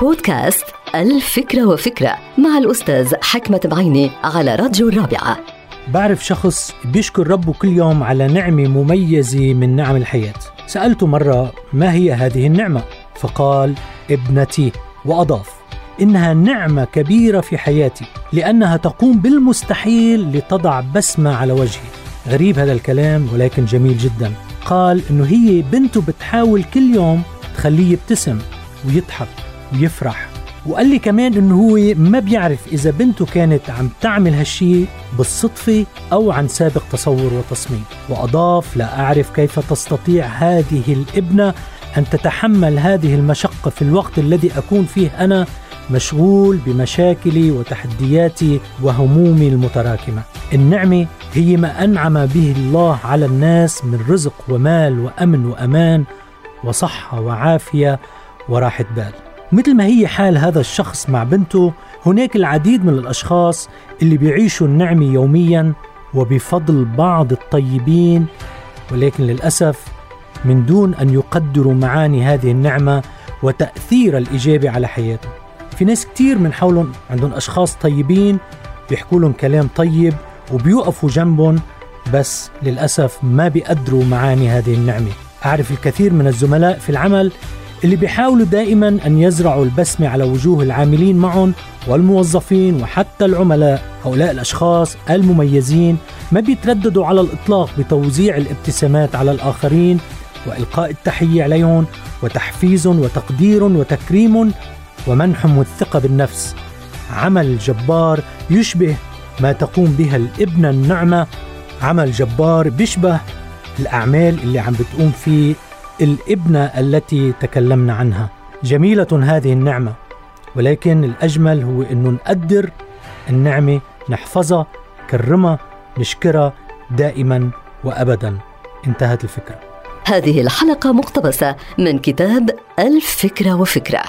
بودكاست الفكرة وفكرة مع الأستاذ حكمة بعيني على راديو الرابعة. بعرف شخص بيشكر ربه كل يوم على نعمة مميزة من نعم الحياة. سألته مرة ما هي هذه النعمة؟ فقال ابنتي وأضاف إنها نعمة كبيرة في حياتي لأنها تقوم بالمستحيل لتضع بسمة على وجهي. غريب هذا الكلام ولكن جميل جدا. قال إنه هي بنته بتحاول كل يوم تخليه يبتسم ويضحك. ويفرح وقال لي كمان إنه هو ما بيعرف إذا بنته كانت عم تعمل هالشيء بالصدفة أو عن سابق تصور وتصميم. وأضاف لا أعرف كيف تستطيع هذه الإبنة أن تتحمل هذه المشقة في الوقت الذي أكون فيه أنا مشغول بمشاكلي وتحدياتي وهمومي المتراكمة. النعمة هي ما أنعم به الله على الناس من رزق ومال وأمن وأمان وصحة وعافية وراحة بال. مثل ما هي حال هذا الشخص مع بنته هناك العديد من الأشخاص اللي بيعيشوا النعمه يوميا وبفضل بعض الطيبين ولكن للأسف من دون أن يقدروا معاني هذه النعمة وتأثير الايجابي على حياتهم. في ناس كتير من حولهم عندهم أشخاص طيبين بيحكوا لهم كلام طيب وبيوقفوا جنبهم بس للأسف ما بيقدروا معاني هذه النعمة. أعرف الكثير من الزملاء في العمل اللي بيحاولوا دائما أن يزرعوا البسمة على وجوه العاملين معهم والموظفين وحتى العملاء. هؤلاء الأشخاص المميزين ما بيترددوا على الإطلاق بتوزيع الابتسامات على الآخرين وإلقاء التحية عليهم وتحفيز وتقدير وتكريم ومنحهم الثقة بالنفس. عمل جبار يشبه ما تقوم بها الإبنة النعمة عمل جبار بيشبه الأعمال اللي عم بتقوم فيه الابنة التي تكلمنا عنها. جميلة هذه النعمة ولكن الأجمل هو انه نقدر النعمة نحفظها كرمها نشكرها دائما وابدا. انتهت الفكرة. هذه الحلقة مقتبسة من كتاب الفكرة وفكرة.